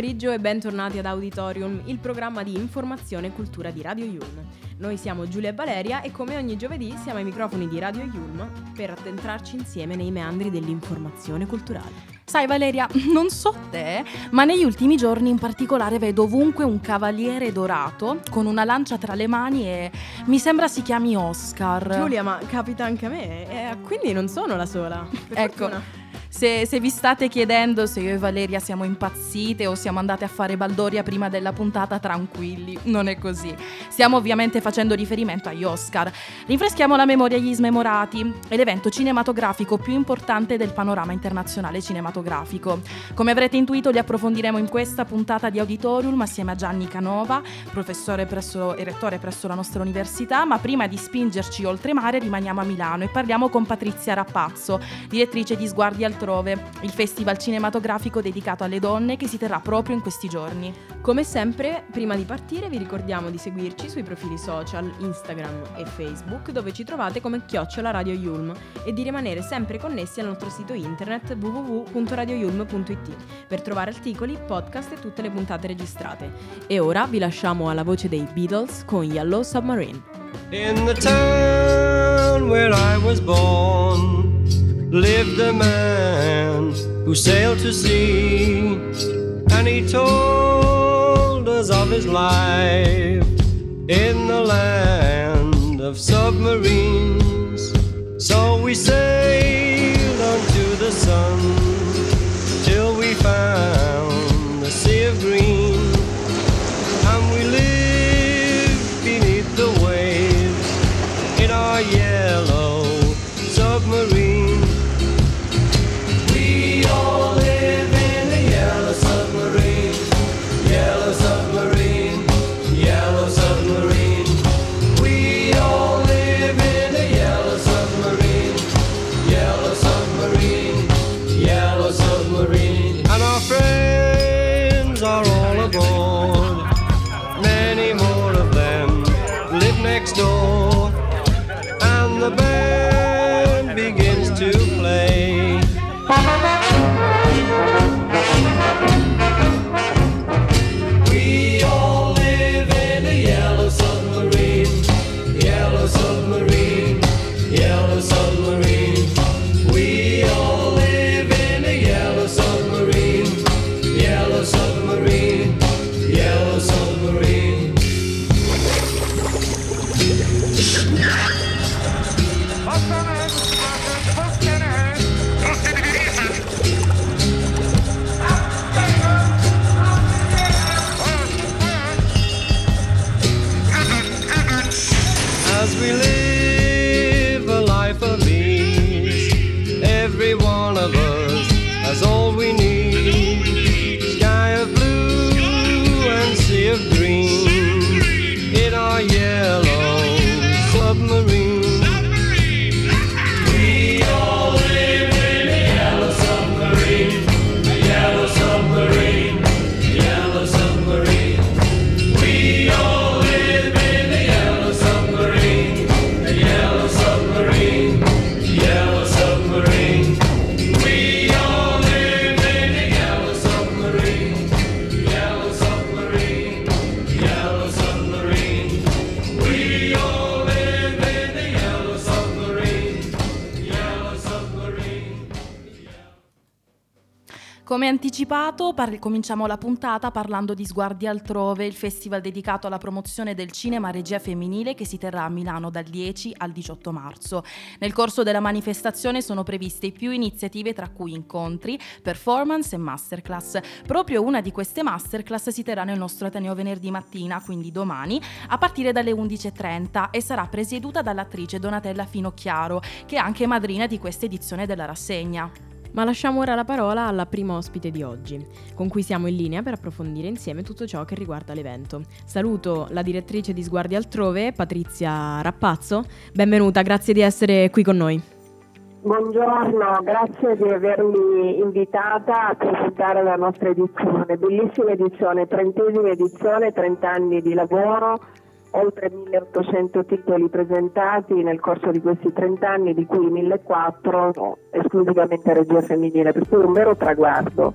Pomeriggio e bentornati ad Auditorium, il programma di informazione e cultura di Radio Yulm. Noi siamo Giulia e Valeria e come ogni giovedì siamo ai microfoni di Radio Yulm per addentrarci insieme nei meandri dell'informazione culturale. Sai Valeria, non so te, ma negli ultimi giorni in particolare vedo ovunque un cavaliere dorato con una lancia tra le mani e mi sembra si chiami Oscar. Giulia, ma capita anche a me, e quindi non sono la sola. Ecco. fortuna. Se, se, vi state chiedendo se io e Valeria siamo impazzite o siamo andate a fare baldoria prima della puntata, tranquilli, non è così. Stiamo ovviamente facendo riferimento agli Oscar. Rinfreschiamo la memoria agli smemorati, è l'evento cinematografico più importante del panorama internazionale cinematografico. Come avrete intuito li approfondiremo in questa puntata di Auditorium assieme a Gianni Canova, professore presso, e rettore presso la nostra università, ma prima di spingerci oltremare rimaniamo a Milano e parliamo con Patrizia Rappazzo, direttrice di Sguardi al altrove, il festival cinematografico dedicato alle donne che si terrà proprio in questi giorni. Come sempre, prima di partire vi ricordiamo di seguirci sui profili social Instagram e Facebook dove ci trovate come Chiocciola Radio Yulm e di rimanere sempre connessi al nostro sito internet www.radioyulm.it per trovare articoli, podcast e tutte le puntate registrate. E ora vi lasciamo alla voce dei Beatles con Yellow Submarine. In the town where I was born lived a man who sailed to sea, and he told us of his life in the land of submarines. So we sailed Come anticipato, par- cominciamo la puntata parlando di Sguardi altrove, il festival dedicato alla promozione del cinema regia femminile che si terrà a Milano dal 10 al 18 marzo. Nel corso della manifestazione sono previste più iniziative tra cui incontri, performance e masterclass. Proprio una di queste masterclass si terrà nel nostro Ateneo venerdì mattina, quindi domani, a partire dalle 11.30 e sarà presieduta dall'attrice Donatella Finocchiaro, che è anche madrina di questa edizione della rassegna. Ma lasciamo ora la parola alla prima ospite di oggi, con cui siamo in linea per approfondire insieme tutto ciò che riguarda l'evento. Saluto la direttrice di Sguardi Altrove, Patrizia Rappazzo. Benvenuta, grazie di essere qui con noi. Buongiorno, grazie di avermi invitata a presentare la nostra edizione, bellissima edizione, trentesima edizione, 30 anni di lavoro, oltre 1800 titoli presentati nel corso di questi 30 anni, di cui 1400 esclusivamente regia femminile, per cui un vero traguardo.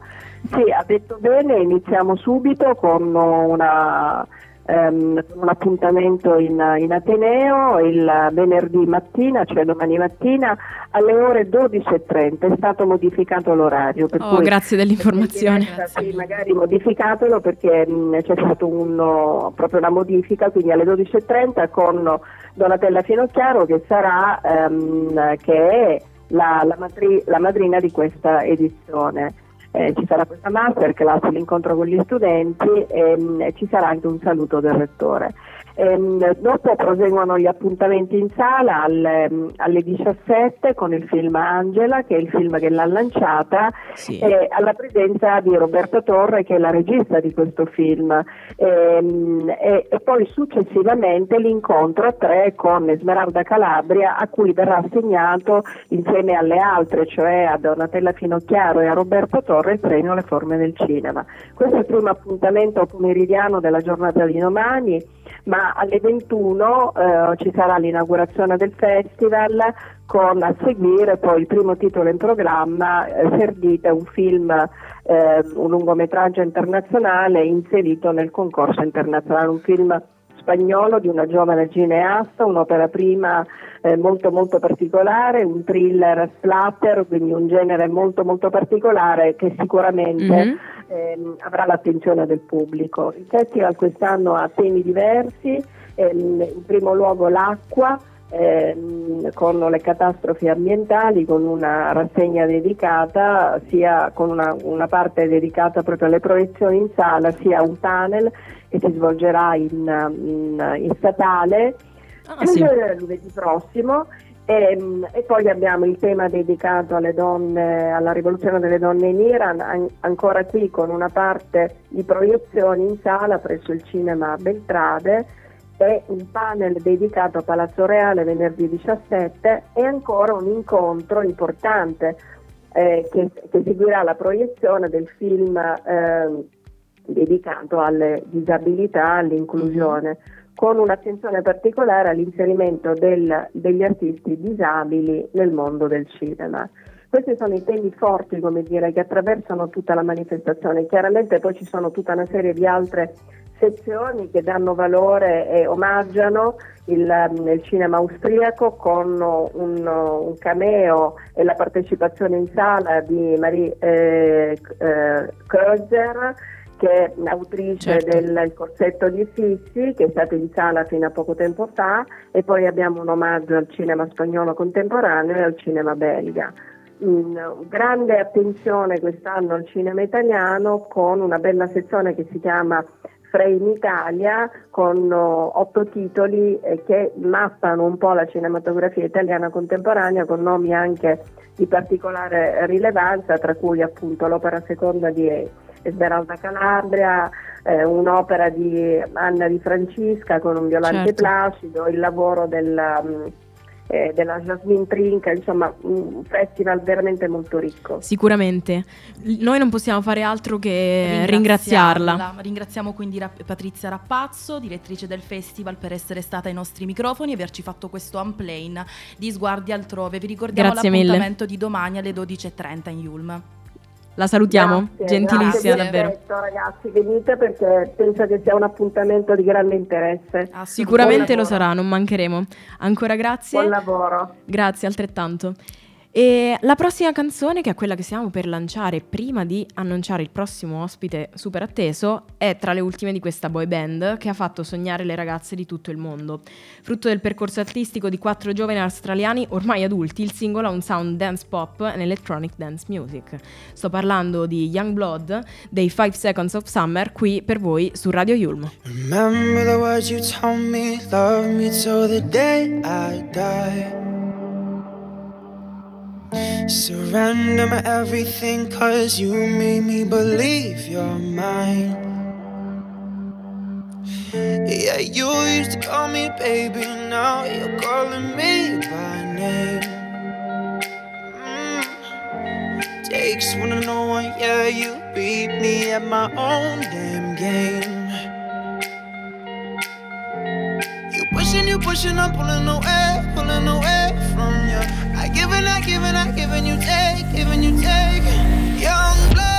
Sì, ha detto bene, iniziamo subito con una ehm, un appuntamento in, in Ateneo il venerdì mattina, cioè domani mattina alle ore 12.30. È stato modificato l'orario. Oh, grazie dell'informazione. sì, magari modificatelo perché mh, c'è stata proprio una modifica, quindi alle 12.30 con Donatella Finocchiaro che sarà ehm, che è la, la matri- la madrina di questa edizione. Eh, ci sarà questa masterclass, l'incontro con gli studenti e mh, ci sarà anche un saluto del rettore. Ehm, dopo proseguono gli appuntamenti in sala alle, mh, alle 17 con il film Angela, che è il film che l'ha lanciata, Sì. e alla presenza di Roberta Torre, che è la regista di questo film. Ehm, e, e poi successivamente l'incontro a tre con Esmeralda Calabria, a cui verrà assegnato insieme alle altre, cioè a Donatella Finocchiaro e a Roberto Torre, il premio alle forme del cinema. Questo è il primo appuntamento pomeridiano della giornata di domani, ma alle 21 eh, ci sarà l'inaugurazione del festival con a seguire poi il primo titolo in programma, eh, Serdite, un film, eh, un lungometraggio internazionale inserito nel concorso internazionale, un film spagnolo di una giovane cineasta, un'opera prima eh, molto molto particolare, un thriller splatter, quindi un genere molto molto particolare che sicuramente Mhm. Ehm, avrà l'attenzione del pubblico. Il festival quest'anno ha temi diversi, ehm, in primo luogo l'acqua, ehm, con le catastrofi ambientali, con una rassegna dedicata, sia con una, una parte dedicata proprio alle proiezioni in sala, sia un panel che si svolgerà in, in- in statale Ah, sì. lunedì prossimo. Ehm, E, poi abbiamo il tema dedicato donne, alla rivoluzione delle donne in Iran, an- ancora qui con una parte di proiezioni in sala presso il cinema Beltrade e un panel dedicato a Palazzo Reale venerdì 17 e ancora un incontro importante eh, che, che seguirà la proiezione del film ehm, dedicato alle disabilità, all'inclusione, con un'attenzione particolare all'inserimento del- degli artisti disabili nel mondo del cinema. Questi sono i temi forti, dire, che attraversano tutta la manifestazione. Chiaramente poi ci sono tutta una serie di altre sezioni che danno valore e omaggiano il, ehm, il cinema austriaco con un, un cameo e la partecipazione in sala di Marie eh, eh, Kreuzer, che è autrice Certo. del corsetto di Sissi, che è stata in sala fino a poco tempo fa, e poi abbiamo un omaggio al cinema spagnolo contemporaneo e al cinema belga. Mm, grande attenzione quest'anno al cinema italiano con una bella sezione che si chiama Frame Italia con oh, otto titoli eh, che mappano un po' la cinematografia italiana contemporanea con nomi anche di particolare rilevanza, tra cui appunto l'opera seconda di Esmeralda Calabria, eh, un'opera di Anna Di Francisca con un Violante Certo. Placido, il lavoro della, mm, eh, della Jasmine Trinca, insomma un festival veramente molto ricco. Sicuramente. Noi non possiamo fare altro che ringraziarla. Ringraziamo quindi Ra- Patrizia Rappazzo, direttrice del festival, per essere stata ai nostri microfoni e averci fatto questo unplane di sguardi altrove. Vi ricordiamo Grazie mille. l'appuntamento di domani alle 12.30 in Yulm. La salutiamo, Grazie, gentilissima grazie, davvero. aspetto, ragazzi, venite perché penso che sia un appuntamento di grande interesse. Sicuramente Buon lo sarà, non mancheremo. Ancora grazie. Buon lavoro. Grazie altrettanto. E la prossima canzone, che è quella che stiamo per lanciare prima di annunciare il prossimo ospite super atteso, è tra le ultime di questa boy band che ha fatto sognare le ragazze di tutto il mondo. Frutto del percorso artistico di quattro giovani australiani ormai adulti, il singolo ha un sound dance pop and electronic dance music. Sto parlando di Young Blood dei 5 Seconds of Summer qui per voi su Radio Yulm. Remember the words you told me, love me till the day I die. Surrender my everything, cause you made me believe you're mine. Yeah, you used to call me baby, now you're calling me by name. Mm. Takes one to know one, yeah, you beat me at my own damn game. Pushing, you pushing, I'm pulling away, pulling away from you. I give and I give and I give and you take, giving you take. Young blood,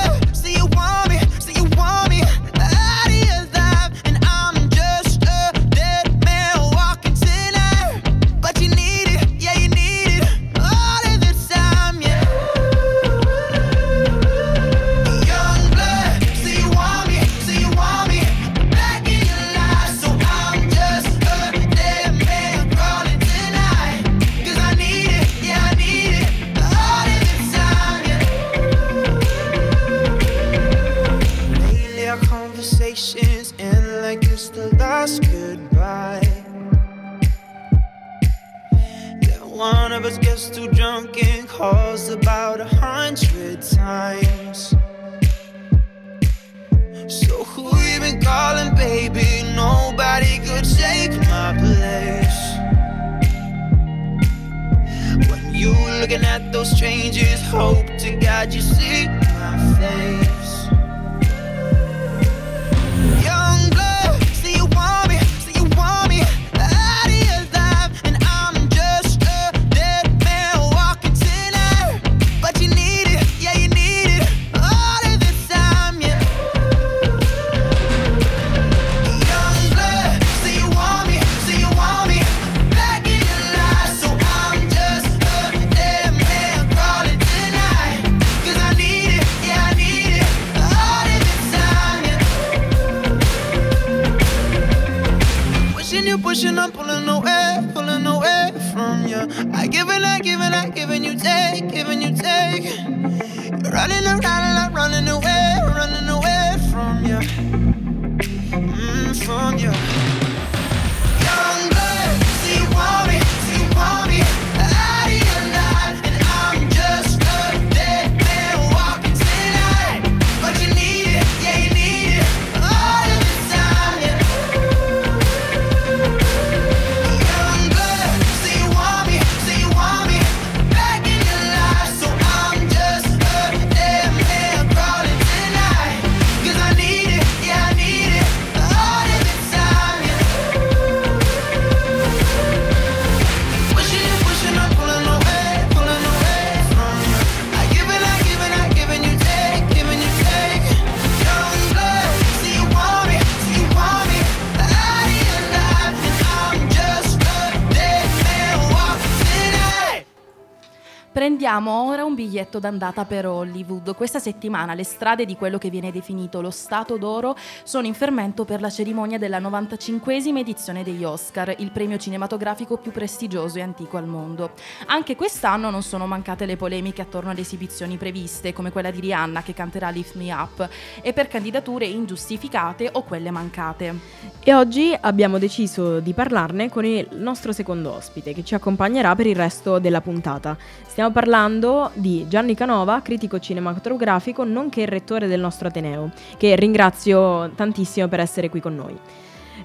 biglietto d'andata per Hollywood. Questa settimana le strade di quello che viene definito lo Stato d'Oro sono in fermento per la cerimonia della 95esima edizione degli Oscar, il premio cinematografico più prestigioso e antico al mondo. Anche quest'anno non sono mancate le polemiche attorno alle esibizioni previste, come quella di Rihanna che canterà Lift Me Up, e per candidature ingiustificate o quelle mancate. E oggi abbiamo deciso di parlarne con il nostro secondo ospite che ci accompagnerà per il resto della puntata. Stiamo parlando di Gianni Canova, critico cinematografico, nonché rettore del nostro Ateneo, che ringrazio tantissimo per essere qui con noi.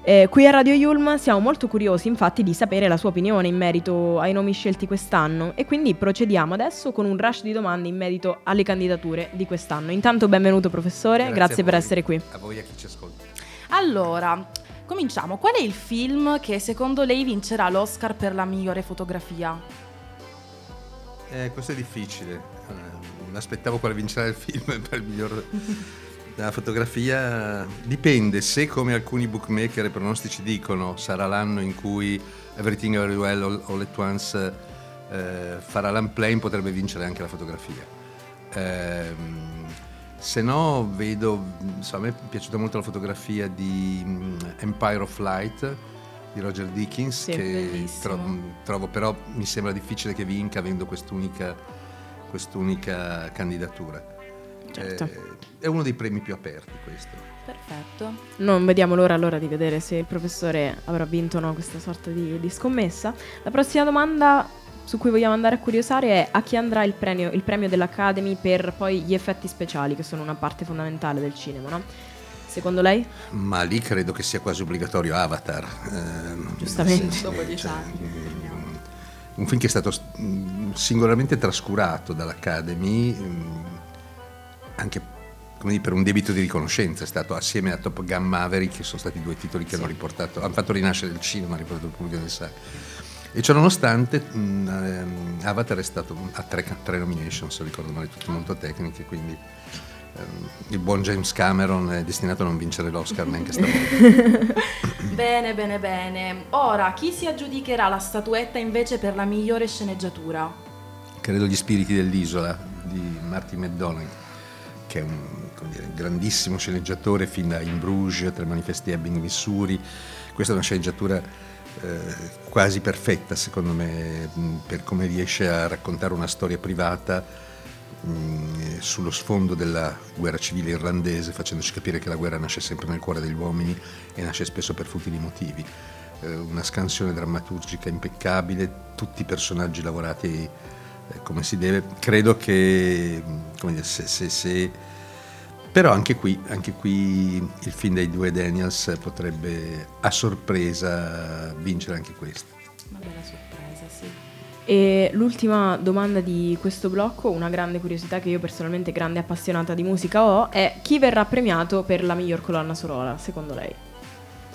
Eh, qui a Radio Yulm siamo molto curiosi infatti di sapere la sua opinione in merito ai nomi scelti quest'anno e quindi procediamo adesso con un rush di domande in merito alle candidature di quest'anno. Intanto benvenuto professore, grazie, a per essere qui. A voi e a chi ci ascolta. Allora, cominciamo. Qual è il film che secondo lei vincerà l'Oscar per la migliore fotografia? Eh, questo è difficile. Eh, mi aspettavo quale vincerà il film per il miglior. La fotografia dipende se, come alcuni bookmaker e pronostici dicono, sarà l'anno in cui Everything Everywhere All, All at Once eh, farà l'unplane, potrebbe vincere anche la fotografia. Ehm, se no, vedo, insomma, a me è piaciuta molto la fotografia di mm, Empire of Light di Roger Dickens, Sì, che bellissimo. tro- trovo però mi sembra difficile che vinca avendo quest'unica, quest'unica candidatura. Certo. Eh, è uno dei premi più aperti questo. Perfetto. Non vediamo l'ora allora di vedere se il professore avrà vinto o no questa sorta di, di scommessa. La prossima domanda su cui vogliamo andare a curiosare è a chi andrà il premio, il premio dell'Academy per poi gli effetti speciali, che sono una parte fondamentale del cinema, no? Secondo lei? Ma lì credo che sia quasi obbligatorio Avatar. ehm, Giustamente. sì, sì, Dopo dieci cioè, anni. mm, Un film che è stato mm, singolarmente trascurato dall'Academy, mm, anche come dire, per un debito di riconoscenza, è stato assieme a Top Gun Maverick, che sono stati due titoli che hanno riportato, hanno fatto rinascere il cinema, hanno riportato il pubblico nelle sale. E ciononostante mm, ehm, Avatar è stato a tre, tre nomination, se ricordo male, tutte molto tecniche, quindi il buon James Cameron è destinato a non vincere l'Oscar neanche stavolta. Bene, bene, bene. Ora, chi si aggiudicherà la statuetta invece per la migliore sceneggiatura? Credo Gli spiriti dell'isola di Martin McDonagh, che è un dire, grandissimo sceneggiatore fin da In Bruges, Tre manifesti Ebbing, Missouri. Questa è una sceneggiatura eh, quasi perfetta, secondo me, per come riesce a raccontare una storia privata mh, sullo sfondo della guerra civile irlandese, facendoci capire che la guerra nasce sempre nel cuore degli uomini e nasce spesso per futili motivi. Eh, una scansione drammaturgica impeccabile, tutti i personaggi lavorati eh, come si deve. Credo che, come dire, se, se- se- però anche qui, anche qui il film dei due Daniels potrebbe a sorpresa vincere anche questo. Una bella sorpresa, sì. E l'ultima domanda di questo blocco, una grande curiosità che io personalmente grande appassionata di musica ho, è chi verrà premiato per la miglior colonna sonora, secondo lei?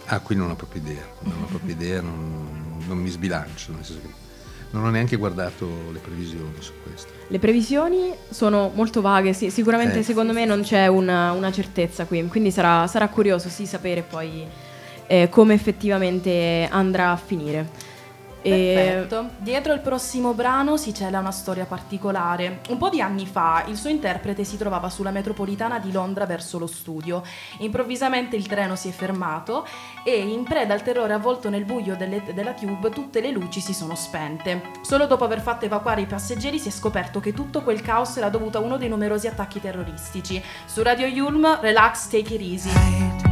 Ah, qui non ho proprio idea, non ho proprio idea, non, non mi sbilancio, nel senso che non ho neanche guardato le previsioni su questo. Le previsioni sono molto vaghe, sì, sicuramente Eh. secondo me non c'è una, una certezza qui, quindi sarà, sarà curioso sì sapere poi eh, come effettivamente andrà a finire. E- Perfetto. Dietro il prossimo brano si cela una storia particolare. Un po' di anni fa il suo interprete si trovava sulla metropolitana di Londra verso lo studio. Improvvisamente il treno si è fermato e in preda al terrore avvolto nel buio delle- della tube tutte le luci si sono spente. Solo dopo aver fatto evacuare i passeggeri si è scoperto che tutto quel caos era dovuto a uno dei numerosi attacchi terroristici. Su Radio Yulm, relax, take it easy.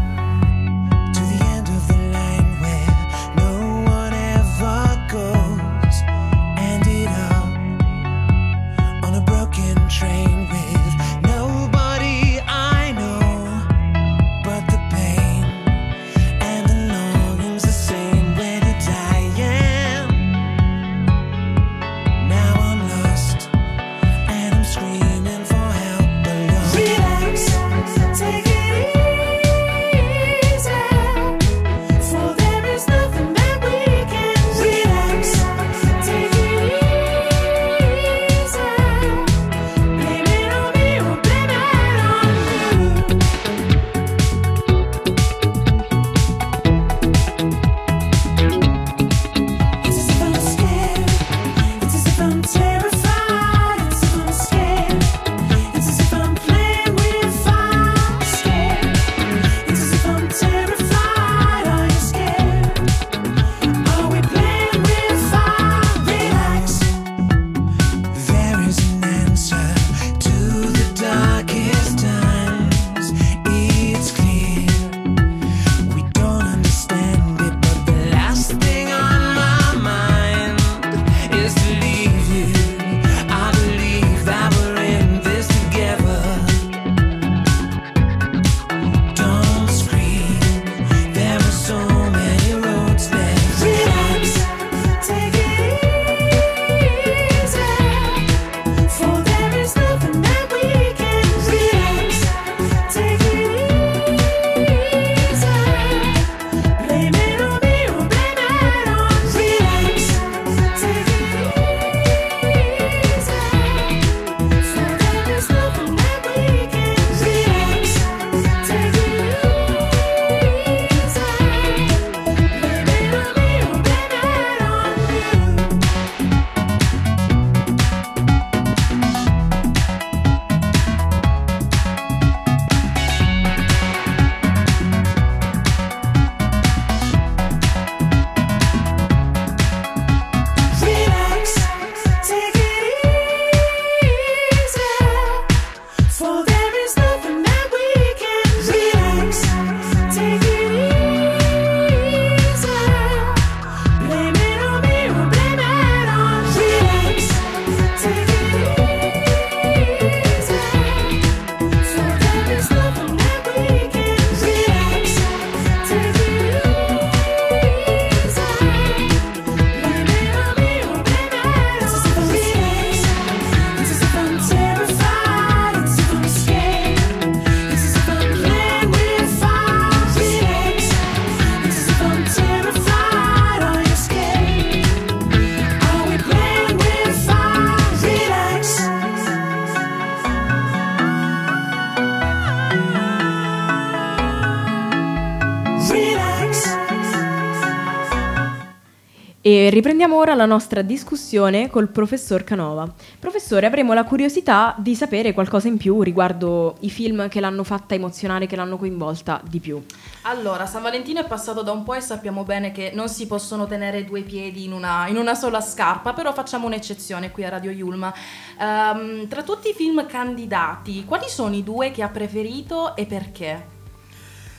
E riprendiamo ora la nostra discussione col professor Canova. Professore, avremo la curiosità di sapere qualcosa in più riguardo i film che l'hanno fatta emozionare, che l'hanno coinvolta di più. Allora, San Valentino è passato da un po' e sappiamo bene che non si possono tenere due piedi in una, in una sola scarpa, però facciamo un'eccezione qui a Radio Yulma. Ehm, tra tutti i film candidati, quali sono i due che ha preferito e perché?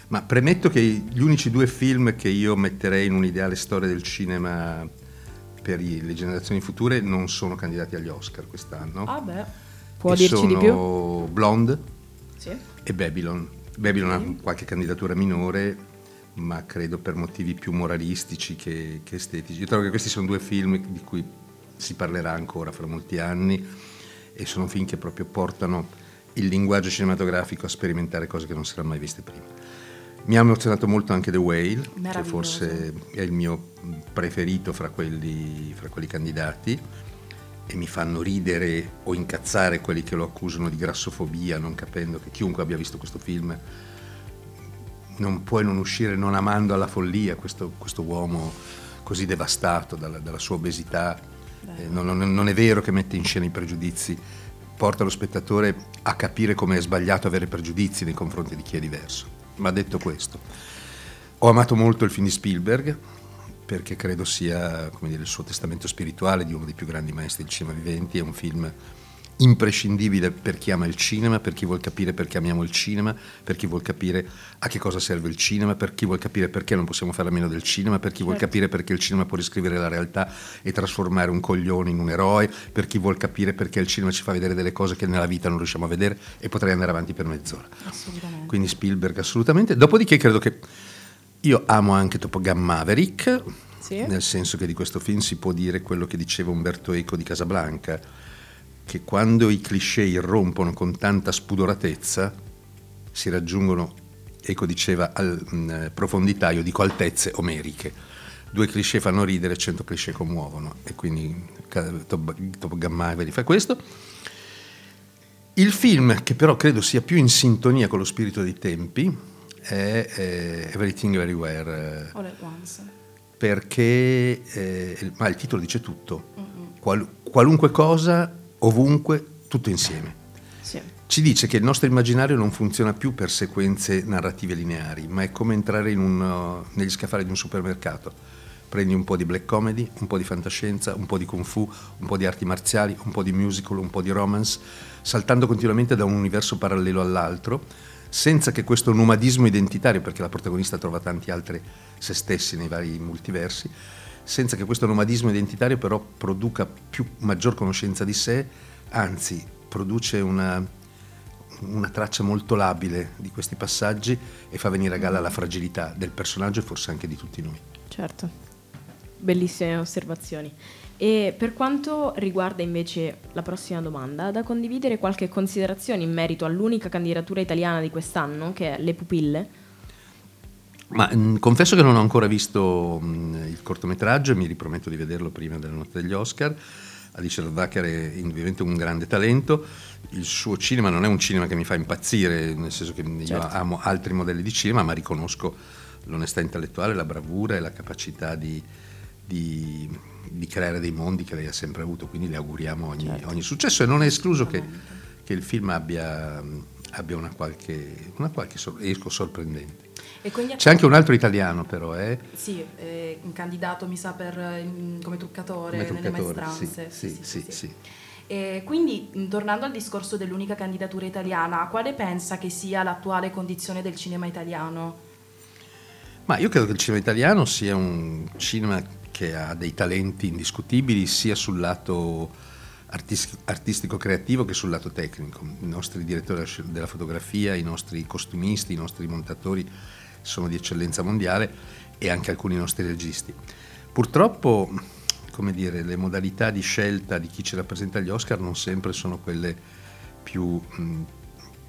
Ma premetto che gli unici due film che io metterei in un'ideale storia del cinema per le generazioni future non sono candidati agli Oscar quest'anno. Ah beh, Può E dirci di più? Blonde sì. e Babylon. Babylon ha qualche candidatura minore, ma credo per motivi più moralistici che, che estetici. Io trovo che questi sono due film di cui si parlerà ancora fra molti anni e sono film che proprio portano il linguaggio cinematografico a sperimentare cose che non si erano mai viste prima. Mi ha emozionato molto anche The Whale, che forse è il mio preferito fra quelli, fra quelli candidati e mi fanno ridere o incazzare quelli che lo accusano di grassofobia, non capendo che chiunque abbia visto questo film non puoi non uscire non amando alla follia questo, questo uomo così devastato dalla, dalla sua obesità. Eh, non, non- non è vero che mette in scena i pregiudizi, porta lo spettatore a capire come è sbagliato avere pregiudizi nei confronti di chi è diverso. Ma detto questo, ho amato molto il film di Spielberg perché credo sia dire, il suo testamento spirituale di uno dei più grandi maestri del cinema viventi. È un film imprescindibile per chi ama il cinema, per chi vuol capire perché amiamo il cinema, per chi vuol capire a che cosa serve il cinema, per chi vuol capire perché non possiamo fare a meno del cinema, per chi vuol capire perché il cinema può riscrivere la realtà e trasformare un coglione in un eroe, per chi vuol capire perché il cinema ci fa vedere delle cose che nella vita non riusciamo a vedere e potrei andare avanti per mezz'ora. Assolutamente. Quindi Spielberg assolutamente. Dopodiché credo che io amo anche Top Gun Maverick, Sì. nel senso che di questo film si può dire quello che diceva Umberto Eco di Casablanca, che quando i cliché irrompono con tanta spudoratezza si raggiungono, Eco diceva, al, mh, profondità, io dico altezze omeriche. Due cliché fanno ridere, cento cliché commuovono e quindi Top, Top Gun Maverick fa questo. Il film che però credo sia più in sintonia con lo spirito dei tempi è eh, Everything Everywhere, All at once. perché eh, ma il titolo dice tutto, Qual- qualunque cosa, ovunque, tutto insieme. Sì. Ci dice che il nostro immaginario non funziona più per sequenze narrative lineari, ma è come entrare un, uh, negli scaffali di un supermercato. Prendi un po' di black comedy, un po' di fantascienza, un po' di kung fu, un po' di arti marziali, un po' di musical, un po' di romance, saltando continuamente da un universo parallelo all'altro, senza che questo nomadismo identitario, perché la protagonista trova tanti altri se stessi nei vari multiversi, senza che questo nomadismo identitario però produca più, maggior conoscenza di sé, anzi produce una, una traccia molto labile di questi passaggi e fa venire a galla la fragilità del personaggio e forse anche di tutti noi. Certo, bellissime osservazioni. E per quanto riguarda invece la prossima domanda, da condividere qualche considerazione in merito all'unica candidatura italiana di quest'anno, che è Le pupille. Ma mh, confesso che non ho ancora visto mh, il cortometraggio e mi riprometto di vederlo prima della notte degli Oscar. Alice Radbacher è indubbiamente un grande talento. Il suo cinema non è un cinema che mi fa impazzire, nel senso che io Certo. amo altri modelli di cinema, ma riconosco l'onestà intellettuale, la bravura e la capacità di, di- di creare dei mondi che lei ha sempre avuto. Quindi le auguriamo ogni, Certo. ogni successo e non è escluso che, che il film abbia, abbia una qualche, una qualche sor- esco sorprendente. Quindi C'è anche un altro italiano però, eh? Sì, eh, un candidato mi sa per, eh, come truccatore Come nelle truccatore, maestranze. sì, sì, sì, sì. E quindi, mh, tornando al discorso dell'unica candidatura italiana, quale pensa che sia l'attuale condizione del cinema italiano? Ma io credo che il cinema italiano sia un cinema che ha dei talenti indiscutibili sia sul lato artis- artistico-creativo che sul lato tecnico. I nostri direttori della fotografia, i nostri costumisti, i nostri montatori sono di eccellenza mondiale e anche alcuni nostri registi. Purtroppo, come dire, le modalità di scelta di chi ci rappresenta agli Oscar non sempre sono quelle più, mh,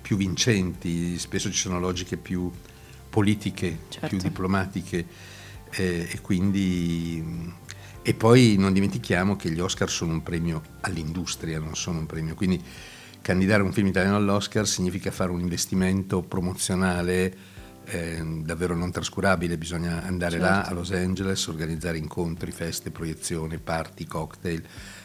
più vincenti, spesso ci sono logiche più politiche, Certo. più diplomatiche eh, e quindi... mh, E poi non dimentichiamo che gli Oscar sono un premio all'industria, non sono un premio. Quindi candidare un film italiano all'Oscar significa fare un investimento promozionale è davvero non trascurabile, bisogna andare là Certo. a Los Angeles, organizzare incontri, feste, proiezioni, party, cocktail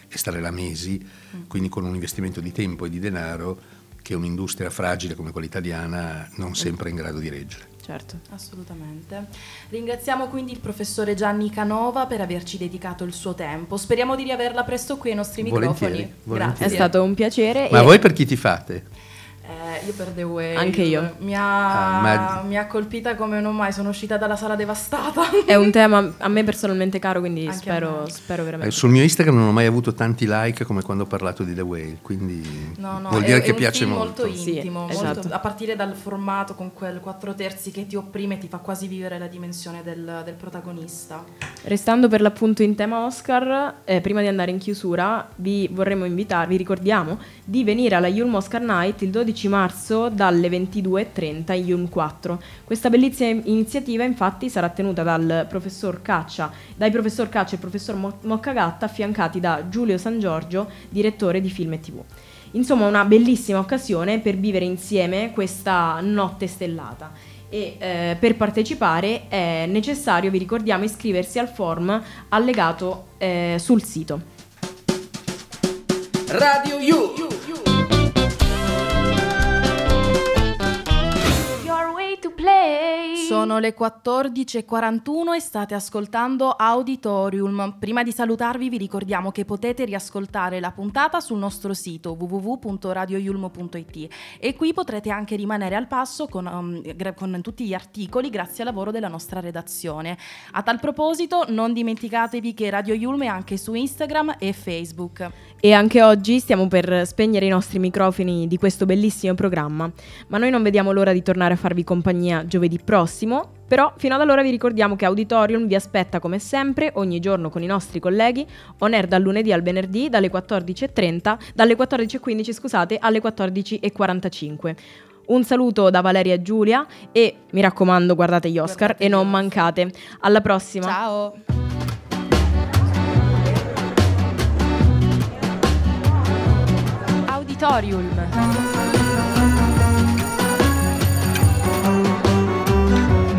e stare là mesi, Mm. quindi con un investimento di tempo e di denaro che un'industria fragile come quella italiana non sempre è in grado di reggere. Certo. Assolutamente. Ringraziamo quindi il professore Gianni Canova per averci dedicato il suo tempo. Speriamo di riaverla presto qui ai nostri Volentieri, microfoni. volentieri. È Grazie. stato un piacere. Ma e- voi per chi ti fate? Eh, io per The Wave. Anche io. Mi ha, Ah, ma- mi ha colpita come non mai. Sono uscita dalla sala devastata. È un tema a me personalmente caro, quindi spero, me. spero Eh, veramente. sul mio Instagram non ho mai avuto tanti like come quando ho parlato di The Whale, quindi No, no, vuol è, dire è che piace film molto. molto Sì, intimo, molto- esatto. a partire dal formato con quel 4 terzi che ti opprime e ti fa quasi vivere la dimensione del, del protagonista. Restando per l'appunto in tema Oscar, eh, prima di andare in chiusura, vi vorremmo invitarvi, vi ricordiamo, di venire alla Yulm Oscar Night il 12 marzo dalle 22.30 in Yulm 4. Questa bellissima iniziativa infatti sarà tenuta dal professor Caccia, dai professor Caccia e professor Mo- Moccagatta affiancati da Giulio San Giorgio, direttore di film e tv. Insomma, una bellissima occasione per vivere insieme questa notte stellata. E eh, per partecipare è necessario, vi ricordiamo, iscriversi al form allegato eh, sul sito. Radio You. Play. Sono le 14.41 e state ascoltando Auditorium. Prima di salutarvi vi ricordiamo che potete riascoltare la puntata sul nostro sito www.radioyulmo.it e qui potrete anche rimanere al passo con, um, con tutti gli articoli grazie al lavoro della nostra redazione. A tal proposito non dimenticatevi che Radio Yulm è anche su Instagram e Facebook. E anche oggi stiamo per spegnere i nostri microfoni di questo bellissimo programma, ma noi non vediamo l'ora di tornare a farvi compagnia giovedì prossimo, però fino ad allora vi ricordiamo che Auditorium vi aspetta come sempre ogni giorno con i nostri colleghi on air dal lunedì al venerdì dalle 14.30, dalle 14.15 scusate, alle 14.45. Un saluto da Valeria e Giulia e mi raccomando guardate gli Oscar Guardate e non Oscar. mancate. Alla prossima! Ciao! Auditorium.